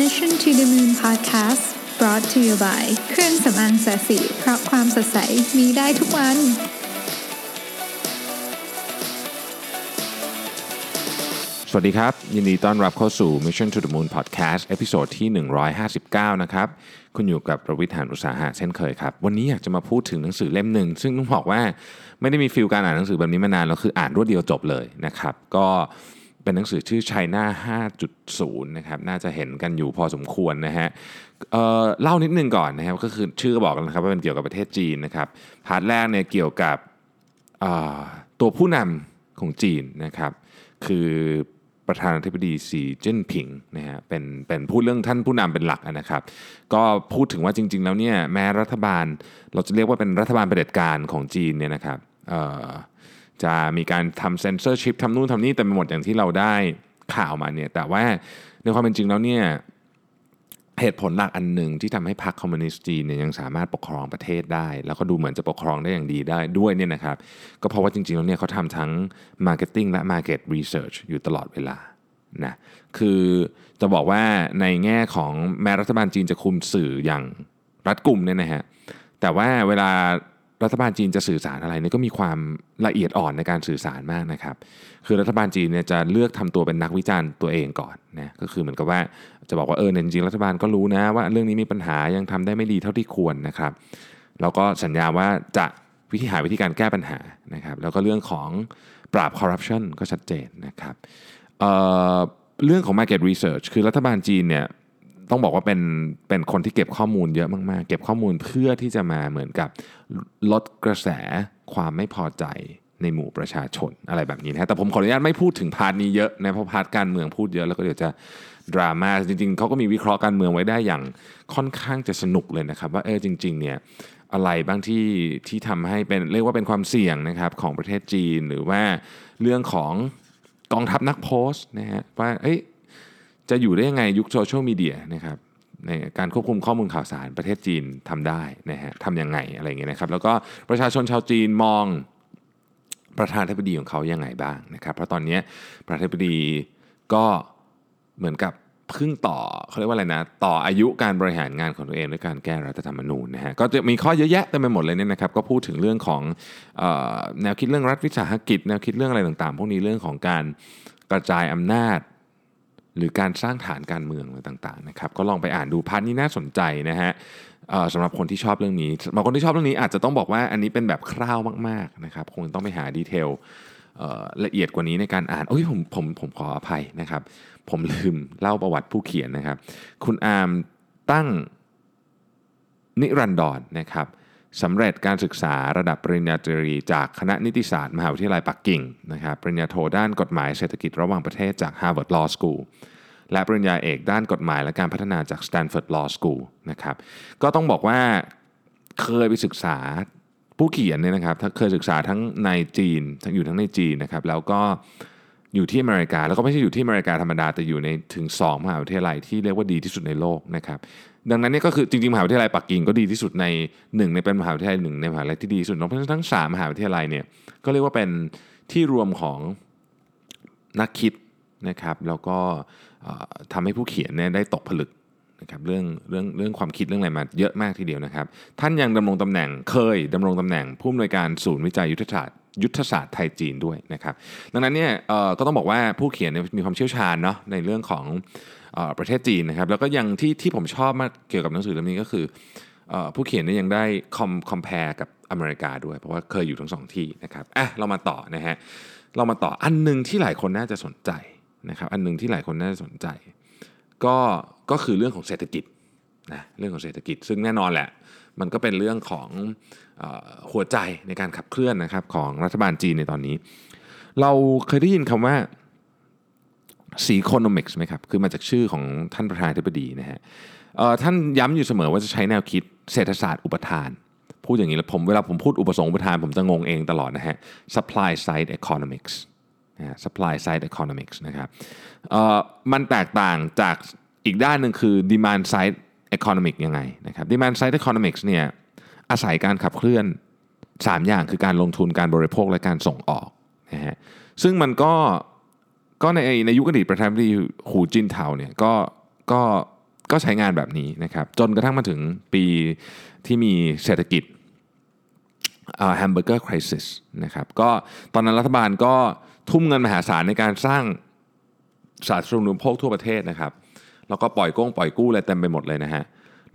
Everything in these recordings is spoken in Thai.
Mission to the Moon Podcast brought to you by เครื่องสำอางศศิเพราะความสดใสมีได้ทุกวัน สวัสดีครับ ยินดีต้อนรับเข้าสู่ Mission to the Moon Podcast episode ที่ 159 นะครับ คุณอยู่กับผมรวิศ หาญอุตสาหะเช่นเคยครับ วันนี้อยากจะมาพูดถึงหนังสือเล่มหนึ่ง ซึ่งต้องบอกว่าไม่ได้มี feel การอ่านหนังสือแบบนี้มานานแล้วคืออ่านรวดเดียวจบเลยนะครับ ก็ เป็นหนังสือชื่อ China 5.0 นะครับ น่าจะเห็นกันอยู่พอสมควรนะฮะเเล่านิดนึงก่อนนะครับ ก็คือชื่อก็บอกกันนะครับว่าเป็นเกี่ยวกับประเทศจีนนะครับ part แรกเนี่ยเกี่ยวกับตัวผู้นำของจีนนะครับ คือประธานาธิบดีสีจิ้นผิงนะฮะเป็นเป็นพูดเรื่องท่านผู้นำเป็นหลักนะครับ ก็พูดถึงว่าจริง ๆ แล้วเนี่ยแม้รัฐบาลเราจะเรียกว่าเป็นรัฐบาลเผด็จการของจีนเนี่ยนะครับเอ่อ จะมีการทำเซนเซอร์ชิพทำนู่นทำนี่เต็มไปหมดอย่างที่เราได้ข่าวมาเนี่ยแต่ว่าในความเป็นจริงแล้วเนี่ยเหตุผลหลักอันหนึ่งที่ทำให้พรรคคอมมิวนิสต์จีนเนี่ยยังสามารถปกครองประเทศได้ แล้วก็ดูเหมือนจะปกครองได้อย่างดีได้ด้วยเนี่ยนะครับ ก็เพราะว่าจริงๆแล้วเนี่ยเขาทำทั้ง Marketing และ Market Research อยู่ตลอดเวลานะคือจะบอกว่าในแง่ของแม้รัฐบาลจีนจะคุมสื่ออย่างรัดกุมเนี่ยนะฮะแต่ว่าเวลา รัฐบาลจีนจะสื่อสารอะไรเนี่ยก็มีความละเอียดอ่อนในการสื่อสารมากนะครับ คือรัฐบาลจีนเนี่ยจะเลือกทำตัวเป็นนักวิจารณ์ตัวเองก่อนนะก็คือเหมือนกับว่าจะบอกว่าเออจริงๆรัฐบาลก็รู้นะว่าเรื่องนี้มีปัญหายังทำได้ไม่ดีเท่าที่ควรนะครับแล้วก็สัญญาว่าจะวิธีหาวิธีการแก้ปัญหานะครับ แล้วก็เรื่องของปราบคอร์รัปชันก็ชัดเจนนะครับเเรื่องของ Market Research คือรัฐบาลจีนเนี่ย ต้องบอกว่าเป็นเป็นคนที่เก็บข้อมูลเยอะมากๆ เก็บข้อมูลเพื่อที่จะมาเหมือนกับลดกระแสความไม่พอใจในหมู่ประชาชนอะไรแบบนี้นะฮะแต่ผมขออนุญาตไม่พูดถึง part นี้เยอะนะเพราะ part การเมืองพูดเยอะแล้วก็เดี๋ยวจะดราม่าจริงๆเขาก็มีวิเคราะห์การเมืองไว้ได้อย่างค่อนข้างจะสนุกเลยนะครับ ว่าเออจริง ๆ เนี่ยอะไรบ้างที่ที่ทำให้เป็นเรียกว่าเป็นความเสี่ยงนะครับของประเทศจีนหรือว่าเรื่องของกองทัพนักโพสต์นะฮะว่าเอ้ย จะอยู่ได้ยังไงยุคโซเชียลมีเดียนะครับในการควบคุมข้อมูลข่าวสารประเทศจีนทำได้นะฮะทำยังไงอะไรเงี้ยนะครับ แล้วก็ประชาชนชาวจีนมองประธานาธิบดีของเขายังไงบ้างนะครับเพราะตอนนี้ประธานาธิบดีก็เหมือนกับเพิ่งต่อเขาเรียกว่าอะไรนะ ต่ออายุการบริหารงานของตัวเองด้วยการแก้รัฐธรรมนูญนะฮะก็จะมีข้อเยอะแยะเต็มไปหมดเลยเนี่ยนะครับ ก็พูดถึงเรื่องของออแนวคิดเรื่องรัฐวิสาหกิจ แนวคิดเรื่องอะไรต่างๆ พวกนี้เรื่องของการกระจายอำนาจ หรือการสร้างฐานการเมืองอะไรต่างๆนะครับก็ลองไปอ่านดู part นี้น่าสนใจนะฮะสำหรับคนที่ชอบเรื่องนี้สำหรับคนที่ชอบเรื่องนี้อาจจะต้องบอกว่าอันนี้เป็นแบบคร่าวมากๆนะครับคงต้องไปหา detail ละเอียดกว่านี้ในการอ่านโอ้ยผมผมผมขออภัยนะครับ ผมลืมเล่าประวัติผู้เขียนนะครับ คุณอาร์มตั้งนิรันดรนะครับ สำเร็จการศึกษาระดับปริญญาตรีจากคณะนิติศาสตร์มหาวิทยาลัยปักกิ่งนะครับปริญญาโทด้านกฎหมายเศรษฐกิจระหว่างประเทศจาก Harvard Law School และปริญญาเอกด้านกฎหมายและการพัฒนาจาก Stanford Law School นะครับก็ต้องบอกว่าเคยไปศึกษาผู้เขียนเนี่ยนะครับถ้าเคยศึกษาทั้งในจีนทั้งอยู่ทั้งในจีนนะครับแล้วก็อยู่ที่อเมริกา แล้วก็ไม่ใช่อยู่ที่อเมริกาธรรมดา แต่อยู่ในถึง 2 มหาวิทยาลัยที่เรียกว่าดีที่สุดในโลกนะครับ ดังนั้นเนี่ยก็คือจริงๆมหาวิทยาลัยปักกิ่งก็ดีที่สุดในหนึ่งในเป็นมหาวิทยาลัยหนึ่งในมหาวิทยาลัยที่ดีที่สุดเพราะฉะนั้นทั้งสามมหาวิทยาลัยเนี่ยก็เรียกว่าเป็นที่รวมของนักคิดนะครับแล้วก็เอ่อทำให้ผู้เขียนเนี่ยได้ตกผลึกนะครับเรื่องเรื่องเรื่องความคิดเรื่องอะไรมาเยอะมากทีเดียวนะครับ ท่านยังดำรงตำแหน่งเคยดำรงตำแหน่งผู้อำนวยการศูนย์วิจัยยุทธศาสตร์ ยุทธศาสตร์ไทยจีนด้วยนะครับดังนั้นเนี่ยก็ต้องบอกว่าผู้เขียนมีความเชี่ยวชาญเนาะในเรื่องของอประเทศจีนนะครับแล้วก็ยังที่ที่ผมชอบมากเกี่ยวกับหนังสือเล่มนี้ก็คืออผู้เขียนเนี่ยยังได้คอมคอมเพลกับอเมริกาด้วย เพราะว่าเคยอยู่ทั้งสองที่นะครับอะเรามาต่อนะฮะเรามาต่ออันหนึ่งที่หลายคนน่าจะสนใจนะครับอันหนึ่งที่หลายคนน่าจะสนใจ ก็ก็คือเรื่องของเศรษฐกิจนะเรื่องของเศรษฐกิจ ซึ่งแน่นอนแหละ มันก็เป็นเรื่องของ หัวใจในการขับเคลื่อนนะครับของรัฐบาลจีนในตอนนี้ เราเคยได้ยินคำว่าสีโคโนมิกส์ไหมครับ คือมาจากชื่อของท่านประธานาธิบดีนะฮะท่านย้ำอยู่เสมอว่าจะใช้แนวคิดเศรษฐศาสตร์อุปทาน พูดอย่างนี้แล้วผมเวลาผมพูดอุปสงค์อุปทาน ผมจะงงเองตลอดนะฮะ supply side economics นะ supply side economics นะครับมันแตกต่างจากอีกด้านหนึ่งคือ demand side economic ยังไงนะครับ demand side economics เนี่ย อาศัยการขับเคลื่อน 3 อย่างคือการลงทุนการบริโภคและการส่งออกนะฮะซึ่งมันก็ก็ในในยุคอดีตประธานาธิบดีหูจินเทาเนี่ยก็ก็ก็ใช้งานแบบนี้นะครับจนกระทั่งมาถึงปีที่มีเศรษฐกิจแฮมเบอร์เกอร์คริสิสนะครับก็ตอนนั้นรัฐบาลก็ทุ่มเงินมหาศาลในการสร้างสาธารณูปโภคทั่วประเทศนะครับ แล้วก็ปล่อยก้งปล่อยกู้อะไรเต็มไปหมดเลยนะฮะ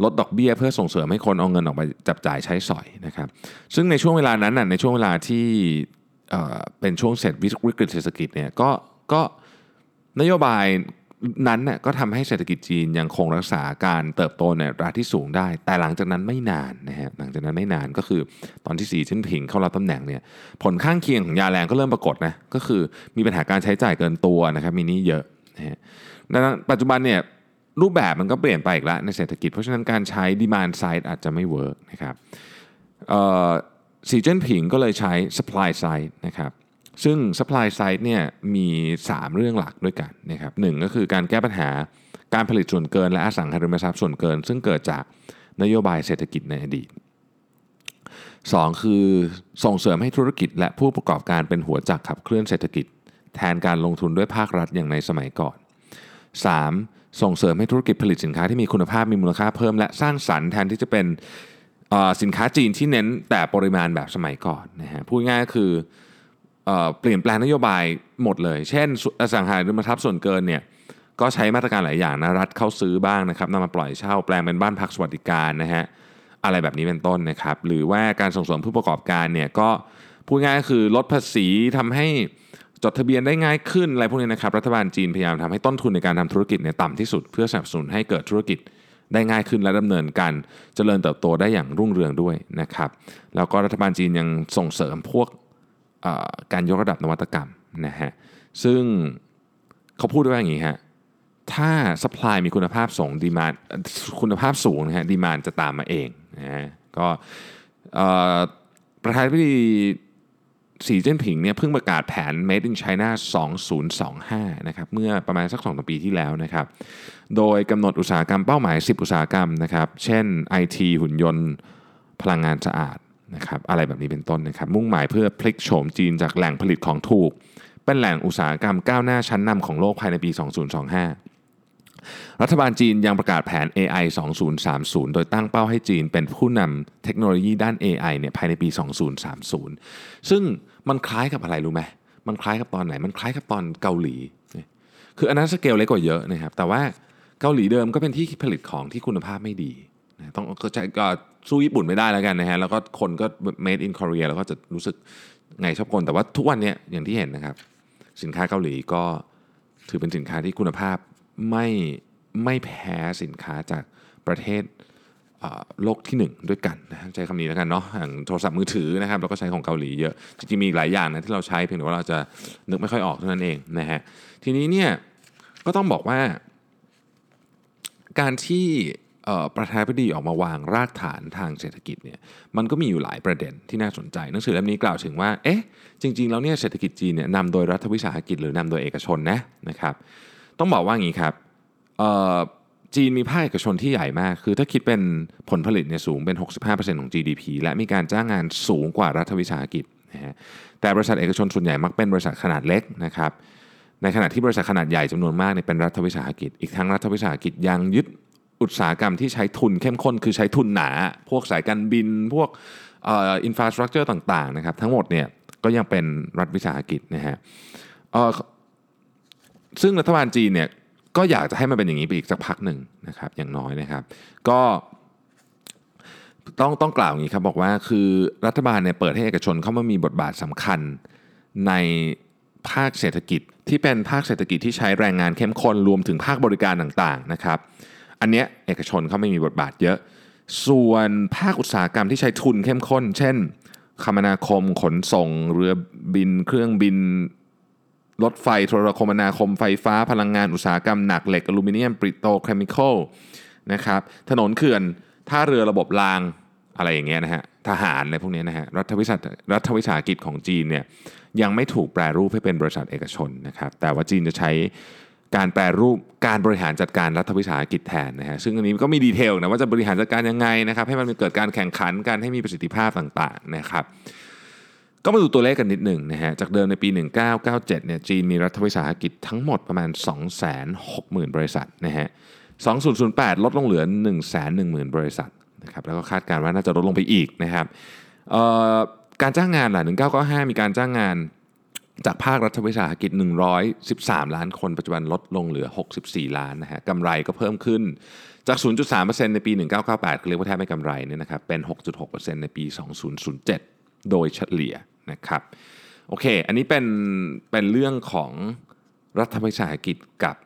ลดดอกเบี้ย เพื่อส่งเสริมให้คนเอาเงินออกไปจับจ่ายใช้สอยนะครับซึ่งในช่วงเวลานั้นน่ะในช่วงเวลาที่เป็นช่วงเสร็จวิกฤตเศรษฐกิจเนี่ยก็ก็นโยบายนั้นน่ะก็ทำให้เศรษฐกิจจีนยังคงรักษาการเติบโตในอัตราที่สูงได้ แต่หลังจากนั้นไม่นานนะฮะหลังจากนั้นไม่นานก็คือตอนที่สีจิ้นผิงเข้ารับตำแหน่งเนี่ยผลข้างเคียงของยาแรงก็เริ่มปรากฏนะก็คือมีปัญหาการใช้จ่ายเกินตัวนะครับมีนี้เยอะนะฮะดังนั้นปัจจุบันเนี่ย รูปแบบมันก็เปลี่ยนไปอีกแล้วในเศรษฐกิจ เพราะฉะนั้นการใช้ demand side อาจจะไม่เวิร์กนะครับเอ่อสีจิ้นผิงก็เลยใช้ supply side นะครับซึ่ง supply side เนี่ยมี 3 เรื่องหลักด้วยกันนะครับหนึ่งก็คือการแก้ปัญหาการผลิตส่วนเกินและอสังหาริมทรัพย์ส่วนเกิน ซึ่งเกิดจากนโยบายเศรษฐกิจในอดีต 2 คือส่งเสริมให้ธุรกิจและผู้ประกอบการเป็นหัวจักรขับเคลื่อนเศรษฐกิจ แทนการลงทุนด้วยภาครัฐอย่างในสมัยก่อน 3. ส่งเสริมให้ธุรกิจผลิตสินค้าที่มีคุณภาพมีมูลค่าเพิ่มและสร้างสรรค์แทนที่จะเป็นสินค้าจีนที่เน้นแต่ปริมาณแบบสมัยก่อนนะฮะพูดง่ายก็คือเอเปลี่ยนแปลงนโยบายหมดเลย เช่นสุอสังหาริมทรัพย์ส่วนเกินเนี่ยก็ใช้มาตรการหลายอย่างนะรัฐเข้าซื้อบ้างนะครับนำมาปล่อยเช่าแปลงเป็นบ้านพักสวัสดิการนะฮะอะไรแบบนี้เป็นต้นนะครับ หรือว่าการส่งเสริมผู้ประกอบการเนี่ยก็พูดง่ายก็คือลดภาษีทำให้ จดทะเบียนได้ง่ายขึ้นอะไรพวกนี้นะครับรัฐบาลจีนพยายามทำให้ต้นทุนในการทำธุรกิจเนี่ยต่ำที่สุด เพื่อสนับสนุนให้เกิดธุรกิจได้ง่ายขึ้นและดำเนินการเจริญเติบโตได้อย่างรุ่งเรืองด้วยนะครับแล้วก็รัฐบาลจีนยังส่งเสริมพวกการยกระดับนวัตกรรมนะฮะซึ่งเขาพูดว่าอย่างนี้ฮะถ้า supply มีคุณภาพสูง demand คุณภาพสูงนะฮะ demand จะตามมาเองนะฮะก็ประธานาธิบดี สีเจิ้นผิงเนี่ยเพิ่งประกาศแผน Made in China 2025 นะครับเมื่อประมาณสัก 2 ปีที่แล้วนะครับ โดยกำหนดอุตสาหกรรมเป้าหมาย 10 อุตสาหกรรมนะครับ เช่น IT หุ่นยนต์พลังงานสะอาดนะครับอะไรแบบนี้เป็นต้นนะครับ มุ่งหมายเพื่อพลิกโฉมจีนจากแหล่งผลิตของถูก เป็นแหล่งอุตสาหกรรมก้าวหน้าชั้นนำของโลกภายในปี 2025 รัฐบาลจีนยังประกาศแผน AI 2030 โดยตั้งเป้าให้จีนเป็นผู้นำเทคโนโลยีด้าน AI เนี่ยภายในปี 2030 ซึ่งมันคล้ายกับอะไรรู้ไหมมันคล้ายกับตอนไหน มันคล้ายกับตอนเกาหลี คืออันนั้นสเกลเล็กกว่าเยอะนะครับ แต่ว่าเกาหลีเดิมก็เป็นที่ผลิตของที่คุณภาพไม่ดีนะต้องก็จะก็สู้ญี่ปุ่นไม่ได้แล้วกันนะฮะ แล้วก็คนก็ made in Korea แล้วก็จะรู้สึกไงชอบคน แต่ว่าทุกวันนี้อย่างที่เห็นนะครับ สินค้าเกาหลีก็ถือเป็นสินค้าที่คุณภาพ ไม่ไม่แพ้สินค้าจากประเทศโลกที่หนึ่งด้วยกันนะใช้คำนี้แล้วกันเนาะอย่างโทรศัพท์มือถือนะครับเราก็ใช้ของเกาหลีเยอะ จริงๆ มีอีกหลายอย่างนะที่เราใช้เพียงแต่ว่าเราจะนึกไม่ค่อยออกเท่านั้นเองนะฮะทีนี้เนี่ยก็ต้องบอกว่า การที่ประธานาธิบดีออกมาวางรากฐานทางเศรษฐกิจเนี่ยมันก็มีอยู่หลายประเด็นที่น่าสนใจ หนังสือเล่มนี้กล่าวถึงว่าเอ๊ะจริง ๆ แล้วเนี่ยเศรษฐกิจจีนเนี่ยนำโดยรัฐวิสาหกิจหรือนำโดยเอกชนนะนะครับ ต้องบอกว่าอย่างนี้ครับจีนมีภาคเอกชนที่ใหญ่มาก คือถ้าคิดเป็นผลผลิตเนี่ยสูงเป็น 65%ของ GDP และมีการจ้างงานสูงกว่ารัฐวิสาหกิจนะฮะแต่บริษัทเอกชนส่วนใหญ่มักเป็นบริษัทขนาดเล็กนะครับในขณะที่บริษัทขนาดใหญ่จำนวนมากเนี่ยเป็นรัฐวิสาหกิจ อีกทั้งรัฐวิสาหกิจยังยึดอุตสาหกรรมที่ใช้ทุนเข้มข้น คือใช้ทุนหนา พวกสายการบิน พวกอินฟราสตรักเจอร์ต่างๆนะครับทั้งหมดเนี่ยก็ยังเป็นรัฐวิสาหกิจนะฮะ ซึ่งรัฐบาลจีนเนี่ยก็อยากจะให้มันเป็นอย่างนี้ไปอีกสักพักหนึ่งนะครับอย่างน้อยนะครับ ก็ต้องต้องกล่าวอย่างนี้ครับบอกว่าคือรัฐบาลเนี่ยเปิดให้เอกชนเข้ามามีบทบาทสำคัญในภาคเศรษฐกิจที่เป็นภาคเศรษฐกิจที่ใช้แรงงานเข้มข้นรวมถึงภาคบริการต่างๆนะครับ อันเนี้ยเอกชนเขาไม่มีบทบาทเยอะ ส่วนภาคอุตสาหกรรมที่ใช้ทุนเข้มข้น เช่น คมนาคมขนส่ง เรือบิน เครื่องบิน รถไฟโทรคมนาคมไฟฟ้าพลังงานอุตสาหกรรมหนักเหล็กอลูมิเนียม petrochemical นะครับถนนเขื่อนท่าเรือระบบรางอะไรอย่างเงี้ยนะฮะทหารอะไรพวกเนี้ยนะฮะรัฐวิสารัฐวิสาหกิจของจีนเนี่ยยังไม่ถูกแปรรูปให้เป็นบริษัทเอกชนนะครับแต่ว่าจีนจะใช้การแปรรูปการบริหารจัดการรัฐวิสาหกิจแทนนะฮะซึ่งอันนี้ก็มีดีเทลนะว่าจะบริหารจัดการยังไงนะครับให้มันเกิดการแข่งขันกันให้มีประสิทธิภาพต่างๆนะครับ ก็มาดูตัวเลขกันนิดหนึ่งนะฮะ จากเดิมในปี 1997 เนี่ย จีนมีรัฐวิสาหกิจทั้งหมดประมาณ 260,000 บริษัทนะฮะ 2008 ลดลงเหลือ 1 1 0 0 0 0 บริษัทนะครับ แล้วก็คาดการณ์ว่าน่าจะลดลงไปอีกนะครับการจ้างงานล่ะ1995 มีการจ้างงานจากภาครัฐวิสาหกิจ 113 ล้านคน ปัจจุบันลดลงเหลือ 64 ล้านนะฮะกำไรก็เพิ่มขึ้นจาก 0.3%ในปี 1998เรียกว่าแทบไม่กำไรเนี่ยนะครับ เป็น 6.6%ในปี 2007 โดยเฉลี่ย นะครับโอเค อันนี้เป็นเป็นเรื่องของรัฐวิสาหกิจกับ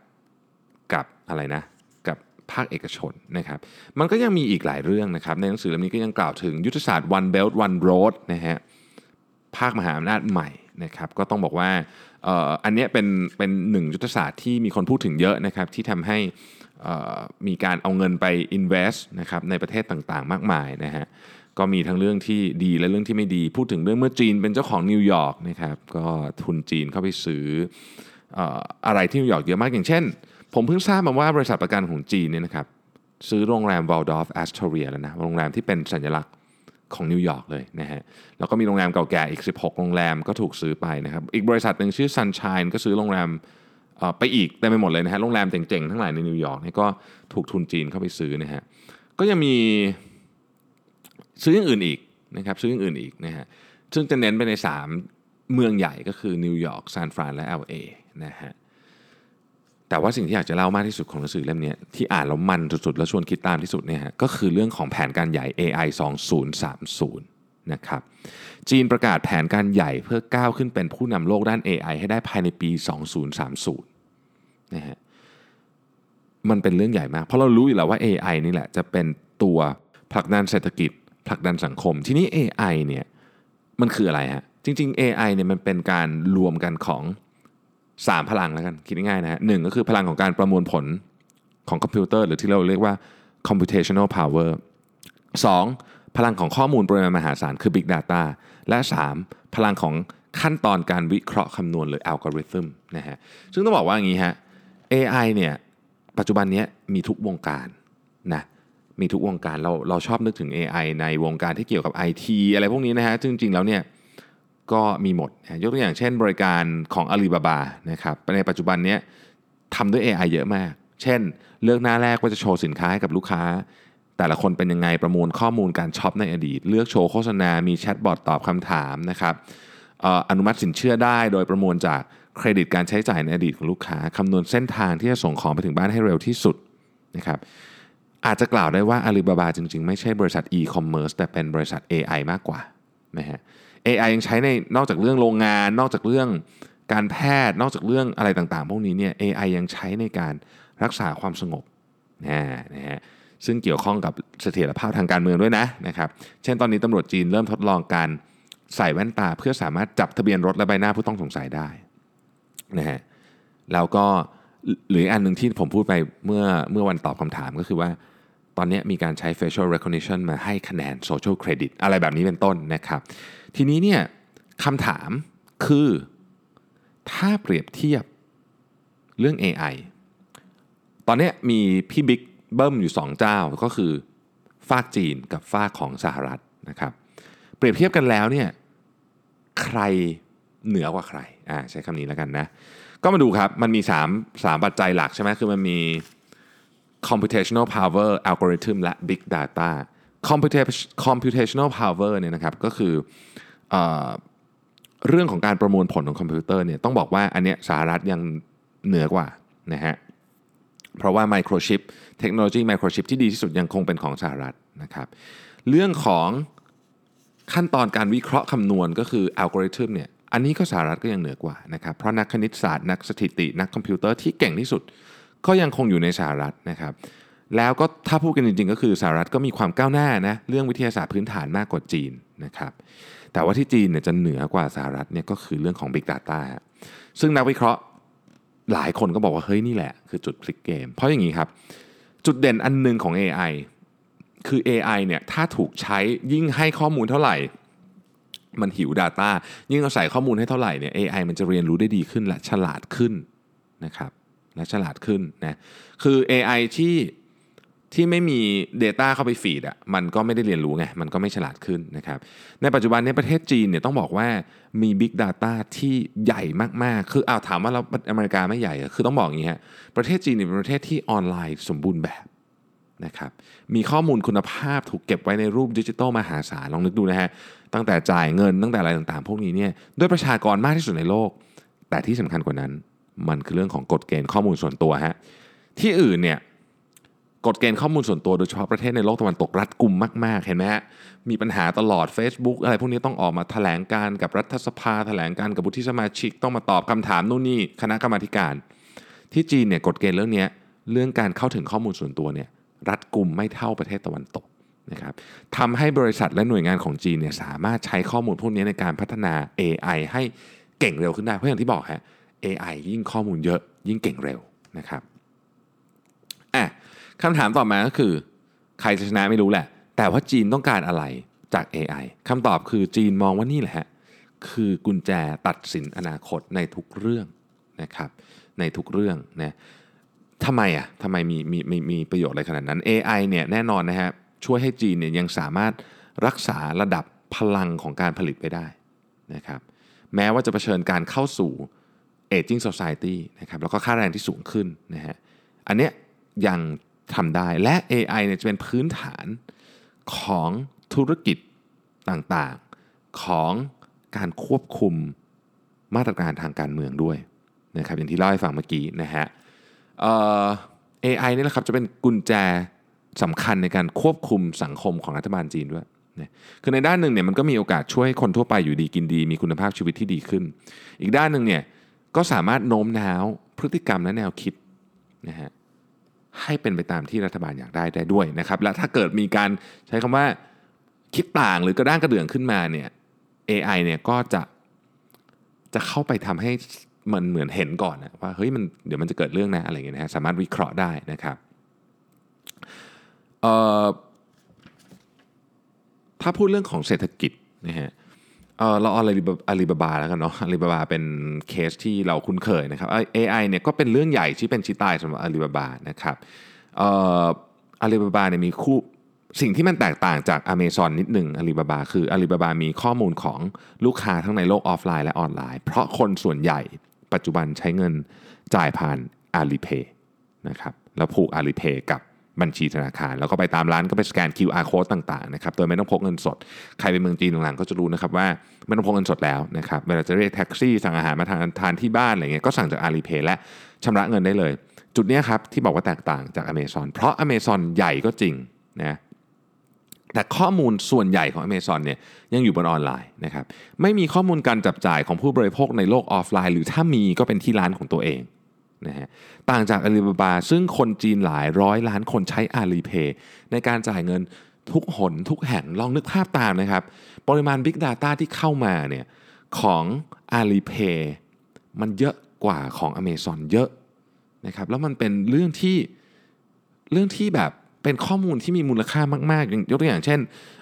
กับอะไรนะกับภาคเอกชนนะครับ มันก็ยังมีอีกหลายเรื่องนะครับ ในหนังสือเล่มนี้ก็ยังกล่าวถึงยุทธศาสตร์ One Belt One Road นะฮะภาคมหาอำนาจใหม่นะครับ ก็ต้องบอกว่าอันนี้เป็นเป็นหนึ่งยุทธศาสตร์ที่มีคนพูดถึงเยอะนะครับ ที่ทำให้มีการเอาเงินไป invest นะครับในประเทศต่างๆ มากมายนะฮะ ก็มีทั้งเรื่องที่ดีและเรื่องที่ไม่ดี พูดถึงเรื่องเมื่อจีนเป็นเจ้าของนิวยอร์กนะครับก็ทุนจีนเข้าไปซื้ออะไรที่นิวยอร์กเยอะมากอย่างเช่น ผมเพิ่งทราบมาว่าบริษัทประกันของจีนเนี่ยนะครับซื้อโรงแรม Waldorf Astoria แล้วนะโรงแรมที่เป็นสัญลักษณ์ของนิวยอร์กเลยนะฮะแล้วก็มีโรงแรมเก่าแก่อีก 16 โรงแรมก็ถูกซื้อไปนะครับอีกบริษัทหนึ่งชื่อ Sunshine ก็ซื้อโรงแรมไปอีกเต็มไปหมดเลยนะฮะโรงแรมเจ๋งๆ ทั้งหลายในนิวยอร์กนี่ก็ถูกทุนจีนเข้าไปซื้อนะฮะก็ยังมี ซื้ออย่างอื่นอีกนะครับซื้ออย่างอื่นอีกนะฮะซึ่งจะเน้นไปใน 3 เมืองใหญ่ก็คือนิวยอร์กซานฟรานและ LA นะฮะแต่ว่าสิ่งที่อยากจะเล่ามากที่สุดของหนังสือเล่มนี้ที่อ่านแล้วมันสุดๆ แล้วชวนคิดตามที่สุดเนี่ยฮะก็คือเรื่องของแผนการใหญ่ AI 2030นะครับจีนประกาศแผนการใหญ่เพื่อก้าวขึ้นเป็นผู้นำโลกด้าน AI ให้ได้ภายในปี 2030นะฮะมันเป็นเรื่องใหญ่มาก เพราะเรารู้อยู่แล้วว่า AI นี่แหละจะเป็นตัวผลักดันเศรษฐกิจ ผลักดันสังคม ทีนี้ AI เนี่ยมันคืออะไรฮะ จริง ๆ AI เนี่ยมันเป็นการรวมกันของ 3 พลังแล้วกัน คิดง่ายๆนะฮะหนึ่งก็คือพลังของการประมวลผลของคอมพิวเตอร์ หรือที่เราเรียกว่า computational power 2. พลังของข้อมูลปริมาณมหาศาลคือ big data และ 3. พลังของขั้นตอนการวิเคราะห์คำนวณหรืออัลกอริทึมนะฮะซึ่งต้องบอกว่าอย่างนี้ฮะ AI เนี่ยปัจจุบันนี้มีทุกวงการนะ มีทุกวงการเราเราชอบนึกถึง AI ในวงการที่เกี่ยวกับ IT อะไรพวกนี้นะฮะจริง ๆ แล้วเนี่ยก็มีหมดยกตัวอย่างเช่นบริการของ Alibaba นะครับในปัจจุบันนี้ทำด้วย AI เยอะมาก เช่น เลือกหน้าแรกว่าจะโชว์สินค้าให้กับลูกค้า แต่ละคนเป็นยังไงประมวลข้อมูลการช็อปในอดีต เลือกโชว์โฆษณา มี chatbot ตอบคำถามนะครับอนุมัติสินเชื่อได้โดยประมวลจากเครดิตการใช้จ่ายในอดีตของลูกค้าคำนวณเส้นทางที่จะส่งของไปถึงบ้านให้เร็วที่สุดนะครับ อาจจะกล่าวได้ว่าอาลีบาบาจริง ๆ ไม่ใช่บริษัท e-commerce แต่เป็นบริษัท AI มากกว่านะฮะ AI ยังใช้ในนอกจากเรื่องโรงงาน นอกจากเรื่องการแพทย์ นอกจากเรื่องอะไรต่างๆ พวกนี้เนี่ย AI ยังใช้ในการรักษาความสงบนะนะฮะซึ่งเกี่ยวข้องกับเสถียรภาพทางการเมืองด้วยนะนะครับ เช่นตอนนี้ตำรวจจีนเริ่มทดลองการใส่แว่นตา เพื่อสามารถจับทะเบียนรถและใบหน้าผู้ต้องสงสัยได้นะฮะแล้วก็ หรืออันหนึ่งที่ผมพูดไปเมื่อเมื่อวันตอบคำถามก็คือว่า ตอนนี้มีการใช้ facial recognition มาให้คะแนน social credit อะไรแบบนี้เป็นต้นนะครับ ทีนี้เนี่ยคำถามคือถ้าเปรียบเทียบเรื่อง AI ตอนนี้มีพี่บิ๊กเบิ้มอยู่ 2 เจ้าก็คือฝากจีนกับฝากของสหรัฐนะครับ เปรียบเทียบกันแล้วเนี่ยใครเหนือกว่าใครอ่าใช้คำนี้แล้วกันนะ ก็มาดูครับ มันมี 3 3 ปัจจัยหลักใช่ไหมคือมันมี computational power algorithm และ big data computational power เนี่ยนะครับก็คือเอเรื่องของการประมวลผลของคอมพิวเตอร์เนี่ยต้องบอกว่าอันเนี้ยสหรัฐยังเหนือกว่านะฮะเพราะว่าไมโครชิปเทคโนโลยีไมโครชิปที่ดีที่สุดยังคงเป็นของสหรัฐนะครับเรื่องของขั้นตอนการวิเคราะห์คำนวณก็คืออัลกอริทึมเนี่ย อันนี้ก็สหรัฐก็ยังเหนือกว่านะครับ เพราะนักคณิตศาสตร์นักสถิติ นักคอมพิวเตอร์ที่เก่งที่สุด ก็ยังคงอยู่ในสหรัฐนะครับ แล้วก็ถ้าพูดกันจริง ๆ ก็คือสหรัฐก็มีความก้าวหน้านะเรื่องวิทยาศาสตร์พื้นฐานมากกว่าจีนนะครับแต่ว่าที่จีนเนี่ยจะเหนือกว่าสหรัฐเนี่ยก็คือเรื่องของ Big Data ซึ่งนักวิเคราะห์หลายคนก็บอกว่าเฮ้ยนี่แหละคือจุดพลิกเกม เพราะอย่างนี้ครับ จุดเด่นอันหนึ่งของ AI คือ AI เนี่ยถ้าถูกใช้ยิ่งให้ข้อมูลเท่าไหร่ มันหิว Data ยิ่งเราใส่ข้อมูลให้เท่าไหร่เนี่ย AI มันจะเรียนรู้ได้ดีขึ้นและฉลาดขึ้นนะครับและฉลาดขึ้นนะคือ AI ที่ที่ไม่มี Data เข้าไปฟีดอะมันก็ไม่ได้เรียนรู้ไง มันก็ไม่ฉลาดขึ้นนะครับ ในปัจจุบันนี้ประเทศจีนเนี่ยต้องบอกว่ามี Big Data ที่ใหญ่มาก ๆ คือเอาถามว่าเราอเมริกาไม่ใหญ่อะคือต้องบอกอย่างนี้ฮะประเทศจีนเนี่ยเป็นประเทศที่ออนไลน์สมบูรณ์แบบนะครับมีข้อมูลคุณภาพถูกเก็บไว้ในรูปดิจิทัลมหาศาลลองนึกดูนะฮะ ตั้งแต่จ่ายเงินตั้งแต่อะไรต่างๆ พวกนี้เนี่ยด้วยประชากรมากที่สุดในโลก แต่ที่สำคัญกว่านั้น มันคือเรื่องของกฎเกณฑ์ข้อมูลส่วนตัวฮะที่อื่นเนี่ยกฎเกณฑ์ข้อมูลส่วนตัวโดยเฉพาะประเทศในโลกตะวันตกรัดกุมมาก ๆ เห็นไหมฮะ มีปัญหาตลอด Facebook อะไรพวกนี้ต้องออกมาแถลงการกับรัฐสภาแถลงการกับบุธิสมาชิกต้องมาตอบคำถามนู่นนี่คณะกรรมาการ ที่จีนเนี่ยกฎเกณฑ์เรื่องนี้เรื่องการเข้าถึงข้อมูลส่วนตัวเนี่ยรัดกุมไม่เท่าประเทศตะวันตก นะครับทำให้บริษัทและหน่วยงานของจีนเนี่ยสามารถใช้ข้อมูลพวกนี้ในการพัฒนา AI ให้เก่งเร็วขึ้นได้ เพราะอย่างที่บอกฮะ AI ยิ่งข้อมูลเยอะยิ่งเก่งเร็วนะครับอะคำถามต่อมาก็คือ ใครจะชนะไม่รู้แหละ แต่ว่าจีนต้องการอะไรจาก AI คำตอบคือจีนมองว่านี่แหละฮะคือกุญแจตัดสินอนาคตในทุกเรื่องนะครับในทุกเรื่องนะทำไมอะทำไมมีมีมีมีประโยชน์อะไรขนาดนั้น AI เนี่ยแน่นอนนะฮะ ช่วยให้จีนเนี่ยยังสามารถรักษาระดับพลังของการผลิตไปได้นะครับแม้ว่าจะเผชิญการเข้าสู่ aging society นะครับแล้วก็ค่าแรงที่สูงขึ้นนะฮะอันเนี้ยยังทำได้และ AI เนี่ยจะเป็นพื้นฐานของธุรกิจต่างๆ ของการควบคุมมาตรการทางการเมืองด้วยนะครับอย่างที่เล่าให้ฟังเมื่อกี้นะฮะเอ่อ AI นี่แหละครับจะเป็นกุญแจ สำคัญในการควบคุมสังคมของรัฐบาลจีนด้วยนะคือในด้านหนึ่งเนี่ยมันก็มีโอกาสช่วยให้คนทั่วไปอยู่ดีกินดี มีคุณภาพชีวิตที่ดีขึ้น อีกด้านหนึ่งเนี่ยก็สามารถโน้มน้าวพฤติกรรมและแนวคิดนะฮะให้เป็นไปตามที่รัฐบาลอยากได้ได้ด้วยนะครับ และถ้าเกิดมีการใช้คำว่าคิดต่างหรือกระด้างกระเดื่องขึ้นมาเนี่ย AI เนี่ยก็จะจะเข้าไปทำให้มันเหมือนเห็นก่อนนะว่าเฮ้ยมันเดี๋ยวมันจะเกิดเรื่องนะอะไรเงี้ยนะฮะสามารถวิเคราะห์ได้นะครับ ถ้าพูดเรื่องของเศรษฐกิจนะฮะเราเอาอาลีบาอาลีบาบาแล้วกันเนาะอาลีบาบาเป็นเคสที่เราคุ้นเคยนะครับเอ่อ AI เนี่ยก็เป็นเรื่องใหญ่ที่ชี้เป็นชี้ตายสำหรับอาลีบาบานะครับเอ่ออาลีบาบาเนี่ยมีคู่สิ่งที่มันแตกต่างจาก Amazon นิดหนึ่งอาลีบาบาคืออาลีบาบามีข้อมูลของลูกค้าทั้งในโลกออฟไลน์และออนไลน์ เพราะคนส่วนใหญ่ปัจจุบันใช้เงินจ่ายผ่าน Alipay นะครับแล้วผูก Alipay กับ บัญชีธนาคาร แล้วก็ไปตามร้านก็ไปสแกน QR code ต่างๆนะครับโดยไม่ต้องพกเงินสด ใครไปเมืองจีนหลังๆก็จะรู้นะครับว่าไม่ต้องพกเงินสดแล้วนะครับเวลาจะเรียกแท็กซี่สั่งอาหารมาทานทานที่บ้านอะไรเงี้ยก็สั่งจาก Alipay และชำระเงินได้เลย จุดนี้ครับที่บอกว่าแตกต่างจาก Amazon เพราะ Amazon ใหญ่ก็จริงนะแต่ข้อมูลส่วนใหญ่ของ Amazon เนี่ยยังอยู่บนออนไลน์นะครับไม่มีข้อมูลการจับจ่ายของผู้บริโภคในโลกออฟไลน์ หรือถ้ามีก็เป็นที่ร้านของตัวเอง นะฮะต่างจาก Alibaba ซึ่งคนจีนหลายร้อยล้านคนใช้ Alipay ในการจ่ายเงินทุกหนทุกแห่งลองนึกภาพตามนะครับ ปริมาณ Big Data ที่เข้ามาเนี่ยของ Alipay มันเยอะกว่าของ Amazon เยอะนะครับแล้วมันเป็นเรื่องที่เรื่องที่แบบเป็นข้อมูลที่มีมูลค่ามากๆอย่างยกตัวอย่างเช่น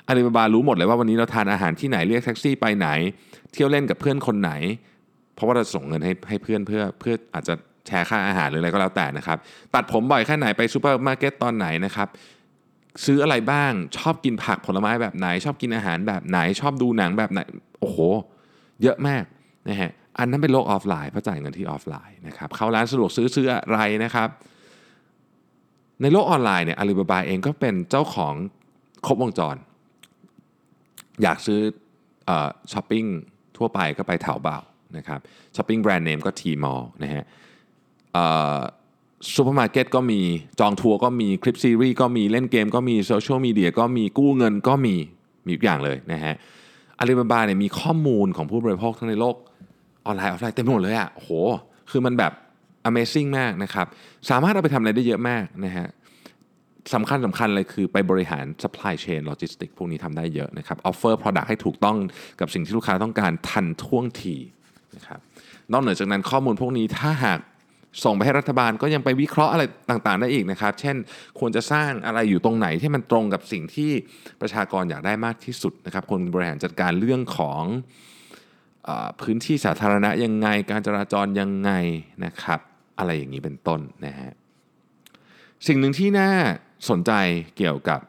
อาลีบาบารู้หมดเลยว่าวันนี้เราทานอาหารที่ไหนเรียกแท็กซี่ไปไหน เที่ยวเล่นกับเพื่อนคนไหน เพราะว่าเราส่งเงินให้ให้เพื่อนเพื่อเพื่ออาจจะ แชร์ค่าอาหารหรืออะไรก็แล้วแต่นะครับ ตัดผมบ่อยแค่ไหนไปซูเปอร์มาร์เก็ตตอนไหนนะครับซื้ออะไรบ้างชอบกินผักผลไม้แบบไหน ชอบกินอาหารแบบไหน ชอบดูหนังแบบไหน โอ้โห เยอะมากนะฮะอันนั้นเป็นโลกออฟไลน์เพราะจ่ายเงินที่ออฟไลน์นะครับเข้าร้านสะดวกซื้อซื้ออะไรนะครับ ในโลกออนไลน์เนี่ยอาลีบาบาเองก็เป็นเจ้าของครบวงจร อยากซื้อช้อปปิ้งทั่วไปก็ไป Taobao นะครับช้อปปิ้งแบรนด์เนมก็ Tmall นะฮะ ซูเปอร์มาร์เก็ตก็มีจองทัวร์ก็มีคลิปซีรีส์ก็มีเล่นเกมก็มีโซเชียลมีเดียก็มีกู้เงินก็มี มีทุกอย่างเลยนะฮะอาลีบาบาเนี่ยมีข้อมูลของผู้บริโภคทั้งในโลกออนไลน์ออฟไลน์เต็มหมดเลยอะ่ะโห คือมันแบบ Amazing มากนะครับ สามารถเอาไปทำอะไรได้เยอะมากนะฮะสำคัญสำคัญเลยคือไปบริหาร supply chain logistics พวกนี้ทำได้เยอะนะครับ offer product ให้ถูกต้องกับสิ่งที่ลูกค้าต้องการทันท่วงทีนะครับนอกเหนือจากนั้นข้อมูลพวกนี้ถ้าหาก ส่งไปให้รัฐบาลก็ยังไปวิเคราะห์อะไรต่างๆ ได้อีกนะครับ เช่นควรจะสร้างอะไรอยู่ตรงไหนที่มันตรงกับสิ่งที่ประชากรอยากได้มากที่สุดนะครับควรบริหารจัดการเรื่องของพื้นที่สาธารณะยังไง การจราจรยังไงนะครับ อะไรอย่างนี้เป็นต้นนะฮะสิ่งหนึ่งที่น่าสนใจเกี่ยวกับ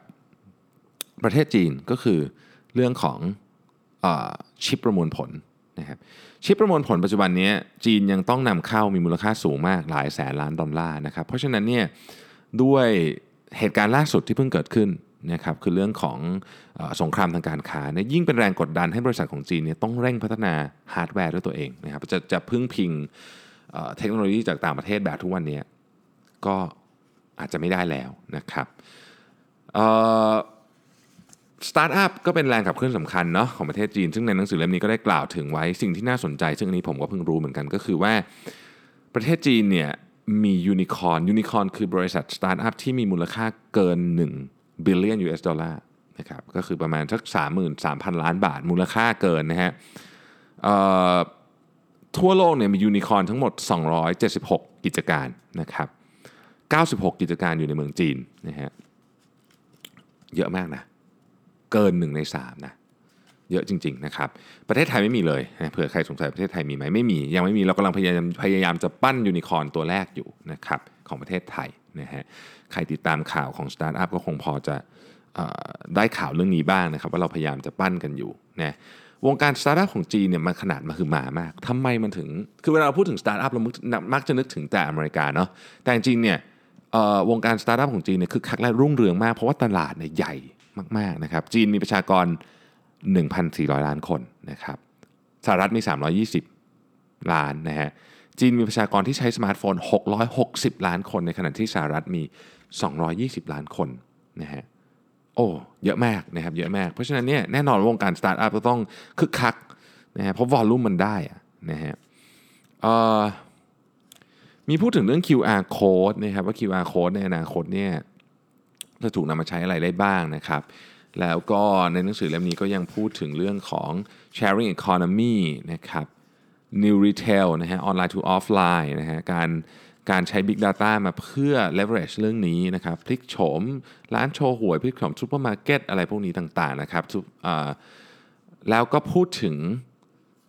ประเทศจีนก็คือเรื่องของอชิปประมวลผล นะครับชิปประมวลผลปัจจุบันนี้จีนยังต้องนำเข้ามีมูลค่าสูงมากหลายแสนล้านดอลลาร์นะครับเพราะฉะนั้นเนี่ยด้วยเหตุการณ์ล่าสุดที่เพิ่งเกิดขึ้นนะครับคือเรื่องของอสงครามทางการค้าเนี่ยยิ่งเป็นแรงกดดันให้บริษัทของจีนเนี่ยต้องเร่งพัฒนาฮาร์ดแวร์ด้วยตัวเองนะครับจะจะพึ่งพิงเทคโนโลยีจากต่างประเทศแบบทุกวันนี้ก็อาจจะไม่ได้แล้วนะครับ สตาร์ทอัพก็เป็นแรงขับเคลื่อนสำคัญเนาะของประเทศจีน ซึ่งในหนังสือเล่มนี้ก็ได้กล่าวถึงไว้สิ่งที่น่าสนใจ ซึ่งอันนี้ผมก็เพิ่งรู้เหมือนกันก็คือว่า ประเทศจีนเนี่ยมียูนิคอร์นยูนิคอร์นคือบริษัทสตาร์ทอัพที่มีมูลค่าเกิน 1 billion US dollarนะครับก็คือประมาณสัก 33,000 ล้านบาท มูลค่าเกินนะฮะทั่วโลกเนี่ยมียูนิคอนทั้งหมด 276 กิจการนะครับ96 กิจการอยู่ในเมืองจีนนะฮะเยอะมากนะ เกิน1ใน3นะเยอะจริงๆนะครับประเทศไทยไม่มีเลยเผื่อใครสงสัยประเทศไทยมีไหมไม่มี ยังไม่มีเรากำลังพยายามพยายามจะปั้นยูนิคอนตัวแรกอยู่นะครับของประเทศไทยนะฮะใครติดตามข่าวของสตาร์ทอัพก็คงพอจะได้ข่าวเรื่องนี้บ้างนะครับว่าเราพยายามจะปั้นกันอยู่นะวงการสตาร์ทอัพของจีนเนี่ยมันขนาดมันคือมหึมามากทำไมมันถึง คือเวลาเราพูดถึงสตาร์ทอัพเรามักจะนึกถึงแต่อเมริกาเนาะแต่จริงเนี่ย วงการสตาร์ทอัพของจีนเนี่ยคือคึกคักและรุ่งเรืองมาก เพราะว่าตลาดเนี่ยใหญ่ มากๆนะครับจีนมีประชากร 1,400 ล้านคนนะครับสหรัฐมี 320 ล้านนะฮะจีนมีประชากรที่ใช้สมาร์ทโฟน 660 ล้านคน ในขณะที่สหรัฐมี 220 ล้านคนนะฮะโอ้เยอะมากนะครับเยอะมาก เพราะฉะนั้นเนี่ยแน่นอนวงการสตาร์ทอัพก็ต้องคึกคักนะฮะเพราะวอลลุ่มมันได้นะฮะมีพูดถึงเรื่อง QR code นะครับว่า QR code ในอนาคตเนี่ย จะถูกนำมาใช้อะไรได้บ้างนะครับแล้วก็ในหนังสือเล่มนี้ก็ยังพูดถึงเรื่องของ sharing economy นะครับ new retail นะฮะ online to offline นะฮะการการใช้ Big Data มาเพื่อ leverage เรื่องนี้นะครับ พลิกโฉม ร้านโชห่วย พลิกโฉมซูเปอร์มาร์เก็ตอะไรพวกนี้ต่างๆนะครับแล้วก็พูดถึง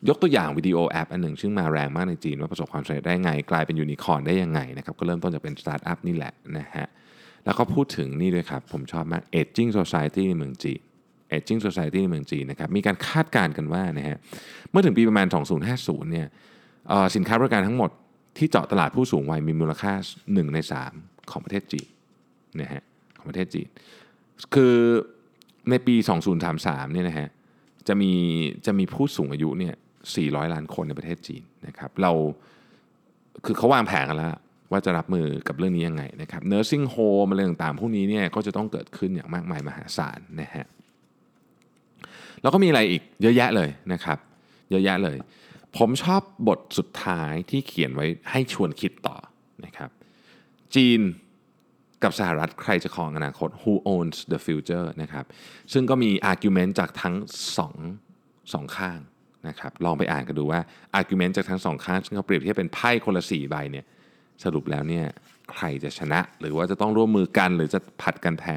ยกตัวอย่างวิดีโอแอปอันหนึ่งซึ่งมาแรงมากในจีน ว่าประสบความสำเร็จได้ไง กลายเป็นยูนิคอร์นได้ยังไงนะครับ ก็เริ่มต้นจากเป็นสตาร์ทอัพนี่แหละนะฮะ แล้วก็พูดถึงนี่ด้วยครับ ผมชอบมาก aging society ในเมืองจีน aging society ในเมืองจีนนะครับ มีการคาดการณ์กันว่านะฮะ เมื่อถึงปีประมาณ 2050 เนี่ยสินค้าบริการทั้งหมดที่เจาะตลาดผู้สูงวัยมีมูลค่า 1 ใน 3 ของประเทศจีนนะฮะ ของประเทศจีน คือในปี 2033 เนี่ยนะฮะ จะมีจะมีผู้สูงอายุเนี่ย 400 ล้านคนในประเทศจีนนะครับ เราคือเขาวางแผนกันแล้ว ว่าจะรับมือกับเรื่องนี้ยังไงนะครับ nursing home อะไรต่างๆพวกนี้เนี่ยก็จะต้องเกิดขึ้นอย่างมากมายมหาศาลนะฮะแล้วก็มีอะไรอีกเยอะแยะเลยนะครับ เยอะแยะเลย ผมชอบบทสุดท้ายที่เขียนไว้ให้ชวนคิดต่อนะครับ จีนกับสหรัฐใครจะครองอนาคต who owns the future นะครับ ซึ่งก็มี argument จากทั้งสองสองข้างนะครับ ลองไปอ่านกันดูว่า argument จากทั้งสองข้าง ซึ่งเขาเปรียบเทียบเป็นไพ่คนละสี่ใบเนี่ย สรุปแล้วเนี่ยใครจะชนะ หรือว่าจะต้องร่วมมือกัน หรือจะผัดกันแพ้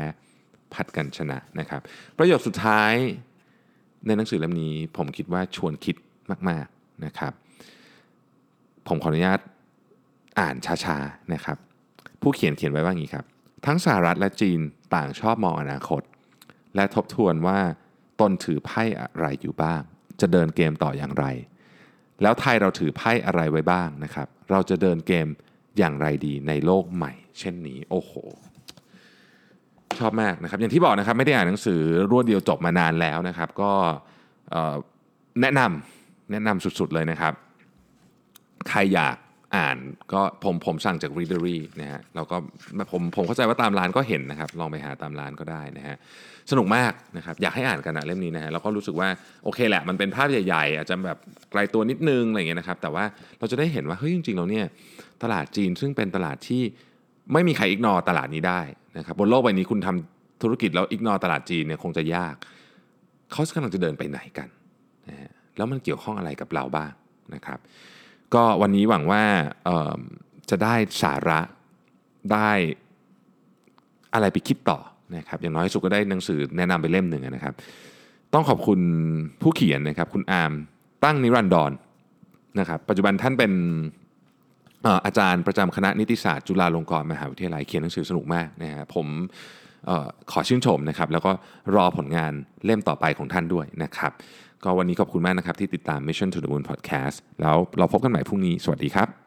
ผัดกันชนะนะครับ ประโยคสุดท้ายในหนังสือเล่มนี้ ผมคิดว่าชวนคิดมาก ๆนะครับ ผมขออนุญาตอ่านช้าๆนะครับ ผู้เขียนเขียนไว้ว่างี้ครับ ทั้งสหรัฐและจีนต่างชอบมองอนาคต และทบทวนว่าตนถือไพ่อะไรอยู่บ้าง จะเดินเกมต่ออย่างไร แล้วไทยเราถือไพ่อะไรไว้บ้างนะครับ เราจะเดินเกม อย่างไรดีในโลกใหม่ เช่นนี้ โอ้โห ชอบมากนะครับ อย่างที่บอกนะครับไม่ได้อ่านหนังสือรวดเดียวจบมานานแล้วนะครับ ก็แนะนำแนะนำสุดๆเลยนะครับ ใครอยากอ่านก็ผมผมสั่งจาก Readery นะฮะแล้วก็ผมผมเข้าใจว่าตามร้านก็เห็นนะครับ ลองไปหาตามร้านก็ได้นะฮะ สนุกมากนะครับอยากให้อ่านกันนะเล่มนี้นะฮะแล้วก็รู้สึกว่าโอเคแหละมันเป็นภาพใหญ่ๆ อาจจะแบบไกลตัวนิดนึงอะไรเงี้ยนะครับแต่ว่าเราจะได้เห็นว่าเฮ้ยจริงๆเราเนี่ยตลาดจีนซึ่งเป็นตลาดที่ไม่มีใครอิกนอตลาดนี้ได้นะครับบนโลกใบนี้คุณทำธุรกิจแล้วอิกนอตลาดจีนเนี่ยคงจะยากเขากำลังจะเดินไปไหนกันนะแล้วมันเกี่ยวข้องอะไรกับเราบ้างนะครับ ก็วันนี้หวังว่าจะได้สาระได้อะไรไปคิดต่อ นะครับอย่างน้อยสุดก็ได้หนังสือแนะนำไปเล่มหนึ่งนะครับ ต้องขอบคุณผู้เขียนนะครับ คุณอาร์มตั้งนิรันดรนนะครับ ปัจจุบันท่านเป็นอาจารย์ประจำคณะนิติศาสตร์จุฬาลงกรณ์มหาวิทยาลัยเขียนหนังสือสนุกมากนะฮะผมออขอชื่นชมนะครับ แล้วก็รอผลงานเล่มต่อไปของท่านด้วยนะครับ ก็วันนี้ขอบคุณมากนะครับที่ติดตาม Mission to the Moon Podcast แล้วเราพบกันใหม่พรุ่งนี้ สวัสดีครับ